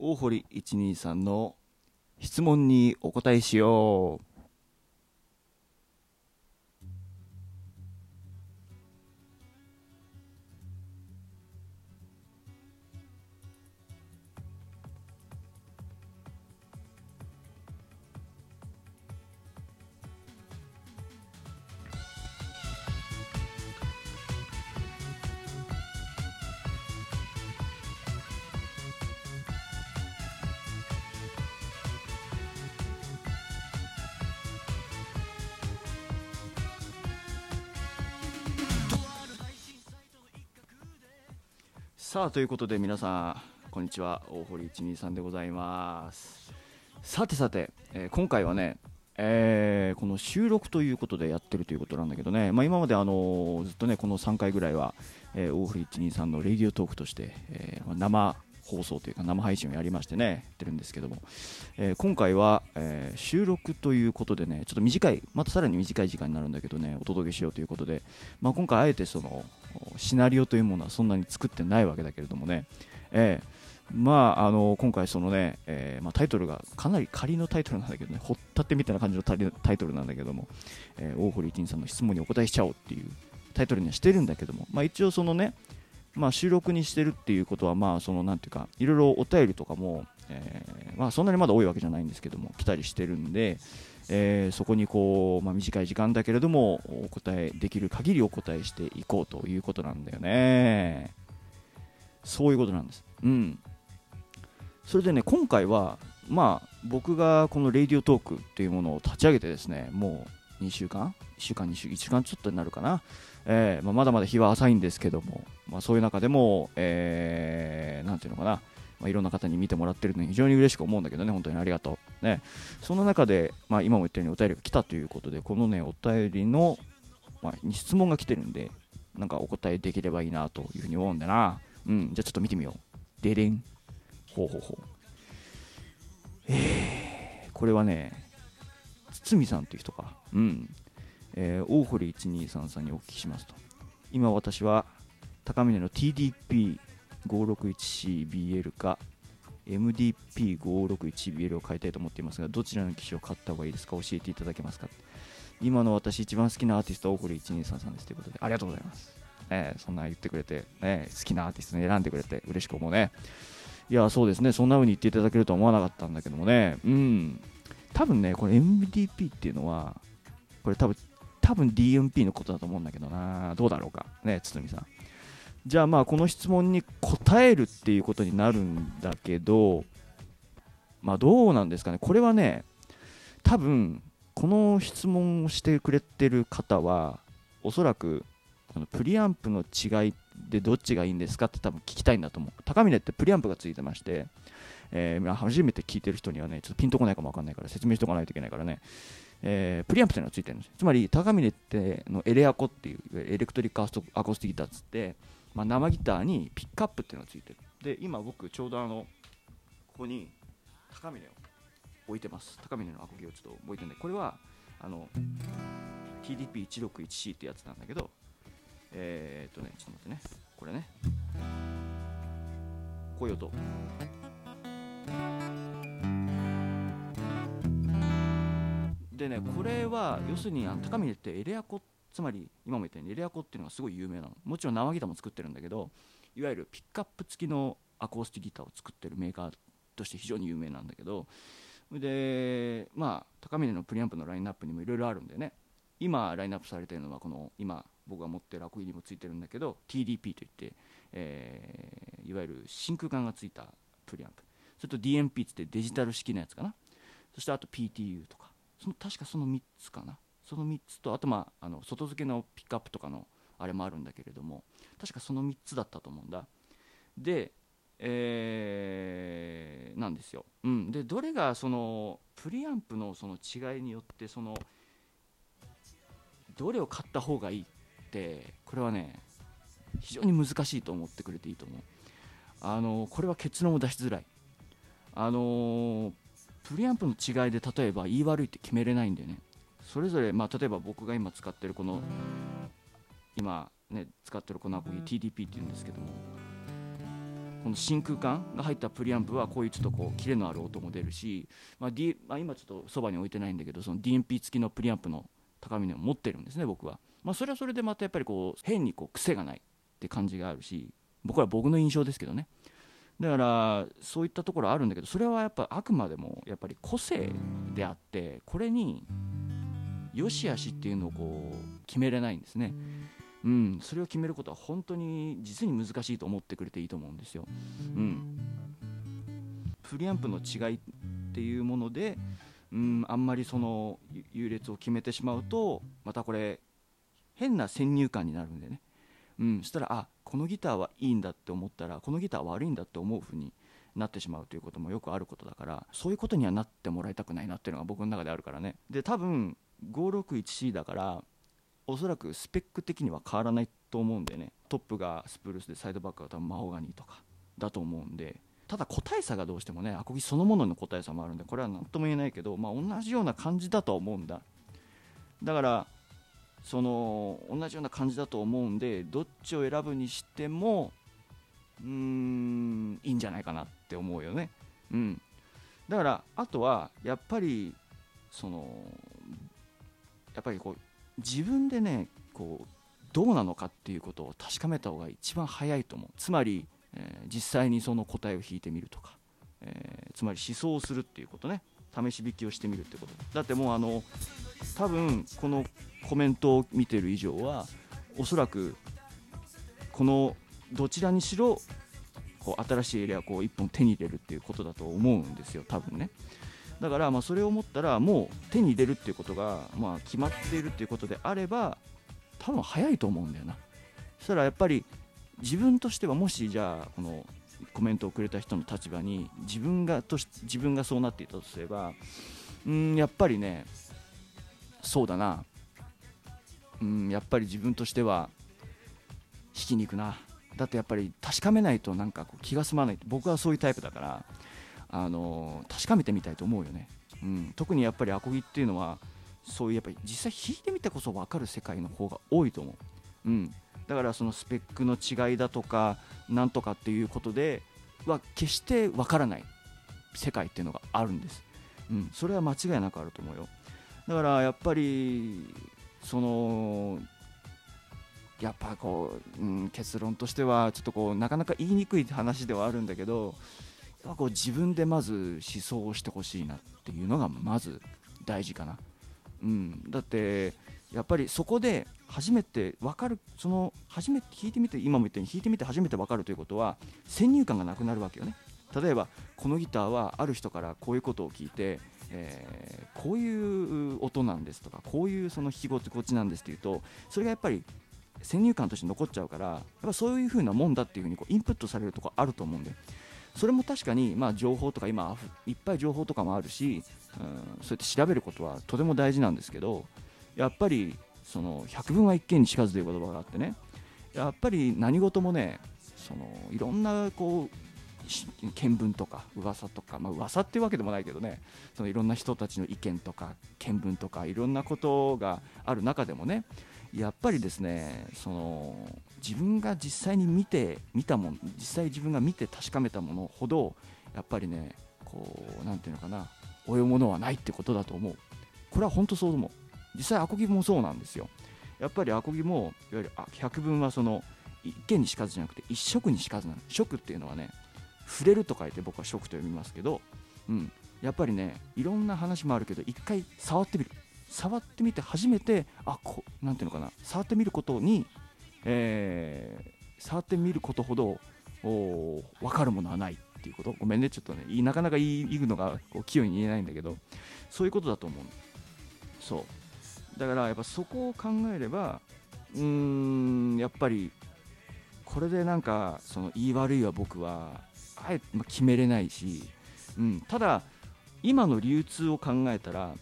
大堀123の質問にお答えしよう。さあということで皆さんこんにちは。大堀123でございます。さてさて、えー今回はね、えーこの収録ということでやってるということなんだけどね、まあ、今まであのーずっとねこの3回ぐらいは、えー大堀123のレディオトークとして、えーまあ生放送というか生配信をやりましてねやってるんですけども、えー今回は、えー収録ということでねちょっと短いまたさらに短い時間になるんだけどねお届けしようということで、まあ、今回あえてそのシナリオというものはそんなに作ってないわけだけれどもね、えーまあ、あの今回そのね、えまあ、タイトルがかなり仮のタイトルなんだけどね、ほったてみたいな感じのタイトルなんだけども、え大堀一さんの質問にお答えしちゃおうっていうタイトルにはしてるんだけども、まあ、一応そのね、まあ、収録にしてるっていうことは、まあ、そのなんていうか、いろいろお便りとかも、えーまあ、そんなにまだ多いわけじゃないんですけども、来たりしてるんで、えーそこにこう、まあ、短い時間だけれども、お答えできる限りお答えしていこうということなんだよね。そういうことなんです。うん。それでね、今回は、まあ、僕がこのレイディオトークというものを立ち上げてですね、もう2週間 ?1 週間、2週、1週間ちょっとになるかな？えーまあ、まだまだ日は浅いんですけども、まあ、そういう中でも、えーていうのかな、まあ、いろんな方に見てもらってるのに非常に嬉しく思うんだけどね、本当にありがとう。ね、その中で、まあ、今も言ったようにお便りが来たということで、このね、お便りの、まあ、質問が来てるんで、なんかお答えできればいいなというふうに思うんだな。うん、じゃあちょっと見てみよう。でれん。ほうほうほう。えー、これはね、堤さんという人か。うん。えー大堀123さんにお聞きしますと。今私は高峰の TDP561CBL か MDP561BL を買いたいと思っていますが、どちらの機種を買った方がいいですか？教えていただけますか？今の私一番好きなアーティストは大堀123さんですということで、ありがとうございます。ね、そんな言ってくれて、ね、好きなアーティストに選んでくれて嬉しく思うね。いや、そうですね、そんな風に言っていただけるとは思わなかったんだけどもね、うん、多分ね、これ MDP っていうのは、これ多分、多分 DMP のことだと思うんだけどな、どうだろうか、ね、堤さん。じゃあまあ、この質問に答えるっていうことになるんだけど、まあどうなんですかね、これはね、多分この質問をしてくれてる方は、おそらくこのプリアンプの違いでどっちがいいんですかって多分聞きたいんだと思う。高峰ってプリアンプがついてまして、えー初めて聞いてる人にはね、ちょっとピンとこないかもわかんないから説明しておかないといけないからね、えープリアンプっていうのがついてるんですつまり高峰ってのエレアコっていうエレクトリックアコースティギターっつって、まあ、生ギターにピックアップっていうのがついてる。で今僕ちょうどあのここに高峰を置いてます。高峰のアコギをちょっと置いてるんでこれはあの TDP161C ってやつなんだけどえー、っとねちょっと待ってね。これね。こういう音。でねこれは要するにあの高峰ってエレアコつまり今も言ったようにエレアコっていうのがすごい有名なの。もちろん生ギターも作ってるんだけどいわゆるピックアップ付きのアコースティギターを作ってるメーカーとして非常に有名なんだけどでまあ高峰のプリアンプのラインナップにもいろいろあるんだよね。今ラインナップされてるのはこの今僕が持ってるアコギにもついてるんだけど TDP といって、えーいわゆる真空管がついたプリアンプ。それと DMP つってデジタル式のやつかな。そしてあと PTU とか。その確かその3つかな。その3つとあとまああの外付けのピックアップとかのあれもあるんだけれども。確かその3つだったと思うんだ。でえーなんですよ、うん、でどれがそのプリアンプのその違いによってそのどれを買った方がいいってこれはね非常に難しいと思ってくれていいと思う。あのこれは結論を出しづらい。あのプリアンプの違いで例えば言い悪いって決めれないんだよね。それぞれ、まあ、例えば僕が今使ってるこの今ね使ってるこのアコギ TDP っていうんですけどもこの真空管が入ったプリアンプはこういうちょっとこうキレのある音も出るし、まあ D まあ、今ちょっとそばに置いてないんだけどその DMP 付きのプリアンプの高みを持ってるんですね僕は、まあ、それはそれでまたやっぱりこう変にこう癖がないって感じがあるし僕は僕の印象ですけどね。だからそういったところあるんだけどそれはやっぱあくまでもやっぱり個性であってこれに良し悪しっていうのをこう決めれないんですね。うん、それを決めることは本当に実に難しいと思ってくれていいと思うんですよ。うん、プリアンプの違いっていうもので、うん、あんまりその優劣を決めてしまうとまたこれ変な先入観になるんでね、うん、したらあこのギターはいいんだって思ったらこのギターは悪いんだって思うふうになってしまうということもよくあることだからそういうことにはなってもらいたくないなっていうのが僕の中であるからね。で多分 561C だからおそらくスペック的には変わらないと思うんでね。トップがスプルースでサイドバックが多分マホガニーとかだと思うんで。ただ個体差がどうしてもねアコギそのものの個体差もあるんでこれは何とも言えないけど、まあ、同じような感じだとは思うんだ。だからその同じような感じだと思うんでどっちを選ぶにしてもうーんいいんじゃないかなって思うよね、うん、だからあとはやっぱりそのやっぱりこう自分でねこうどうなのかっていうことを確かめた方が一番早いと思う。つまり、えー、実際にその答えを引いてみるとか、えー、つまり思想をするっていうことね。試し引きをしてみるってこと。だってもうあの多分このコメントを見てる以上はおそらくこのどちらにしろこう新しいエリアをこう1本手に入れるっていうことだと思うんですよ多分ね。だからまあそれを思ったらもう手に入れるっていうことがまあ決まっているっていうことであれば多分早いと思うんだよな。そしたらやっぱり自分としてはもしじゃあこのコメントをくれた人の立場に自分がとし自分がそうなっていたとすればうんやっぱりねそうだな。うんやっぱり自分としては引きにくな。だってやっぱり確かめないとなんかこう気が済まない。僕はそういうタイプだからあの確かめてみたいと思うよね、うん、特にやっぱりアコギっていうのはそういうやっぱり実際弾いてみてこそ分かる世界の方が多いと思う、うん、だからそのスペックの違いだとかなんとかっていうことでは決して分からない世界っていうのがあるんです、うん、それは間違いなくあると思うよ。だからやっぱりそのやっぱこう、うん、結論としてはちょっとこうなかなか言いにくい話ではあるんだけどやっぱこう自分でまず思想をしてほしいなっていうのがまず大事かな、うん、だってやっぱりそこで初めて分かるその初めて弾いてみて今も言ったように弾いてみて初めて分かるということは先入観がなくなるわけよね。例えばこのギターはある人からこういうことを聞いて、えー、こういう音なんですとかこういうその弾き心地なんですっていうとそれがやっぱり先入観として残っちゃうからやっぱそういう風なもんだっていう風にこうインプットされるところあると思うんでそれも確かに、まあ、情報とか今いっぱい情報とかもあるし、うん、そうやって調べることはとても大事なんですけどやっぱりその百聞は一見にしかずという言葉があってねやっぱり何事もねそのいろんなこう見聞とか噂とか、まあ噂っていうわけでもないけどねそのいろんな人たちの意見とか見聞とかいろんなことがある中でもねやっぱりですねその自分が実際に見て見たもの実際自分が見て確かめたものほどやっぱりねこうなんていうのかな追うものはないってことだと思う。これは本当そう思う。実際アコギもそうなんですよ。やっぱりアコギもいわゆる百聞はその一見にしかずじゃなくて一色にしかずなの。色っていうのはね触れると書いて僕は色と読みますけど、うん、やっぱりねいろんな話もあるけど一回触ってみる。触ってみて初めてあこなんていうのかな。触ってみることに、えー、触ってみることほどお分かるものはないっていうこと。ごめんね。ちょっとねなかなか言うのがこう器用に言えないんだけどそういうことだと思うそう。だからやっぱそこを考えればうーんやっぱりこれでなんかその言い悪いは僕はあえて決めれないし、うん、ただ今の流通を考えたら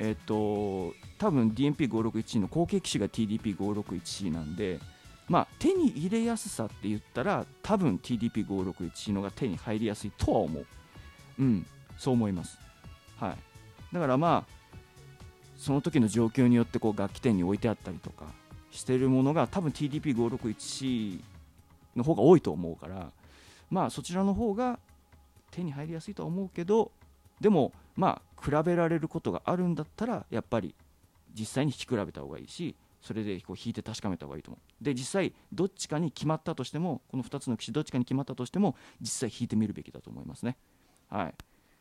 えっ、と多分 DMP561 の後継機種が TDP561 なんで、まあ、手に入れやすさって言ったら多分 TDP561 のが手に入りやすいとは思う。うん、そう思います。はい。だからまあ、その時の状況によってこう楽器店に置いてあったりとかしてるものが多分 TDP561 の方が多いと思うから、まあそちらの方が手に入りやすいとは思うけどでもまあ比べられることがあるんだったらやっぱり実際に弾き比べた方がいいしそれでこう弾いて確かめた方がいいと思う。で実際どっちかに決まったとしてもこの2つの機種どっちかに決まったとしても実際弾いてみるべきだと思いますね。はい。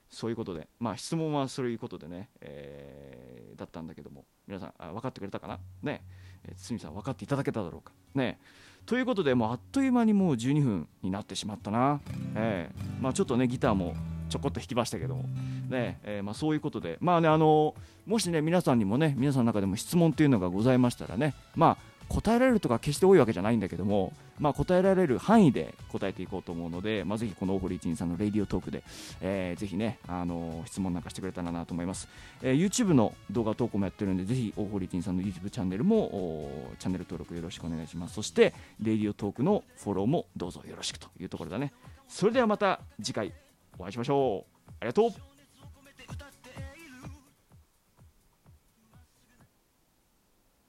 そういうことでまあ質問はそういうことでね、えー、だったんだけども皆さんあ分かってくれたかな？ね。え、堤さん分かっていただけただろうか？ね。えということでもうあっという間にもう12分になってしまったな、えーまあ、ちょっとねギターもちょこっと弾きましたけども、ねえー、まあ、そういうことで、まあね、あのもしね皆さんにもね皆さんの中でも質問というのがございましたらね、まあ、答えられるとか決して多いわけじゃないんだけども、まあ、答えられる範囲で答えていこうと思うので、まあ、ぜひこの大堀一人さんのレディオトークで、えー、ぜひね、あの質問なんかしてくれたらなと思います、えー、YouTube の動画投稿もやってるんでぜひ大堀一人さんの YouTube チャンネルもチャンネル登録よろしくお願いします。そしてレディオトークのフォローもどうぞよろしくというところだね。それではまた次回お会いしましょう。ありがとう。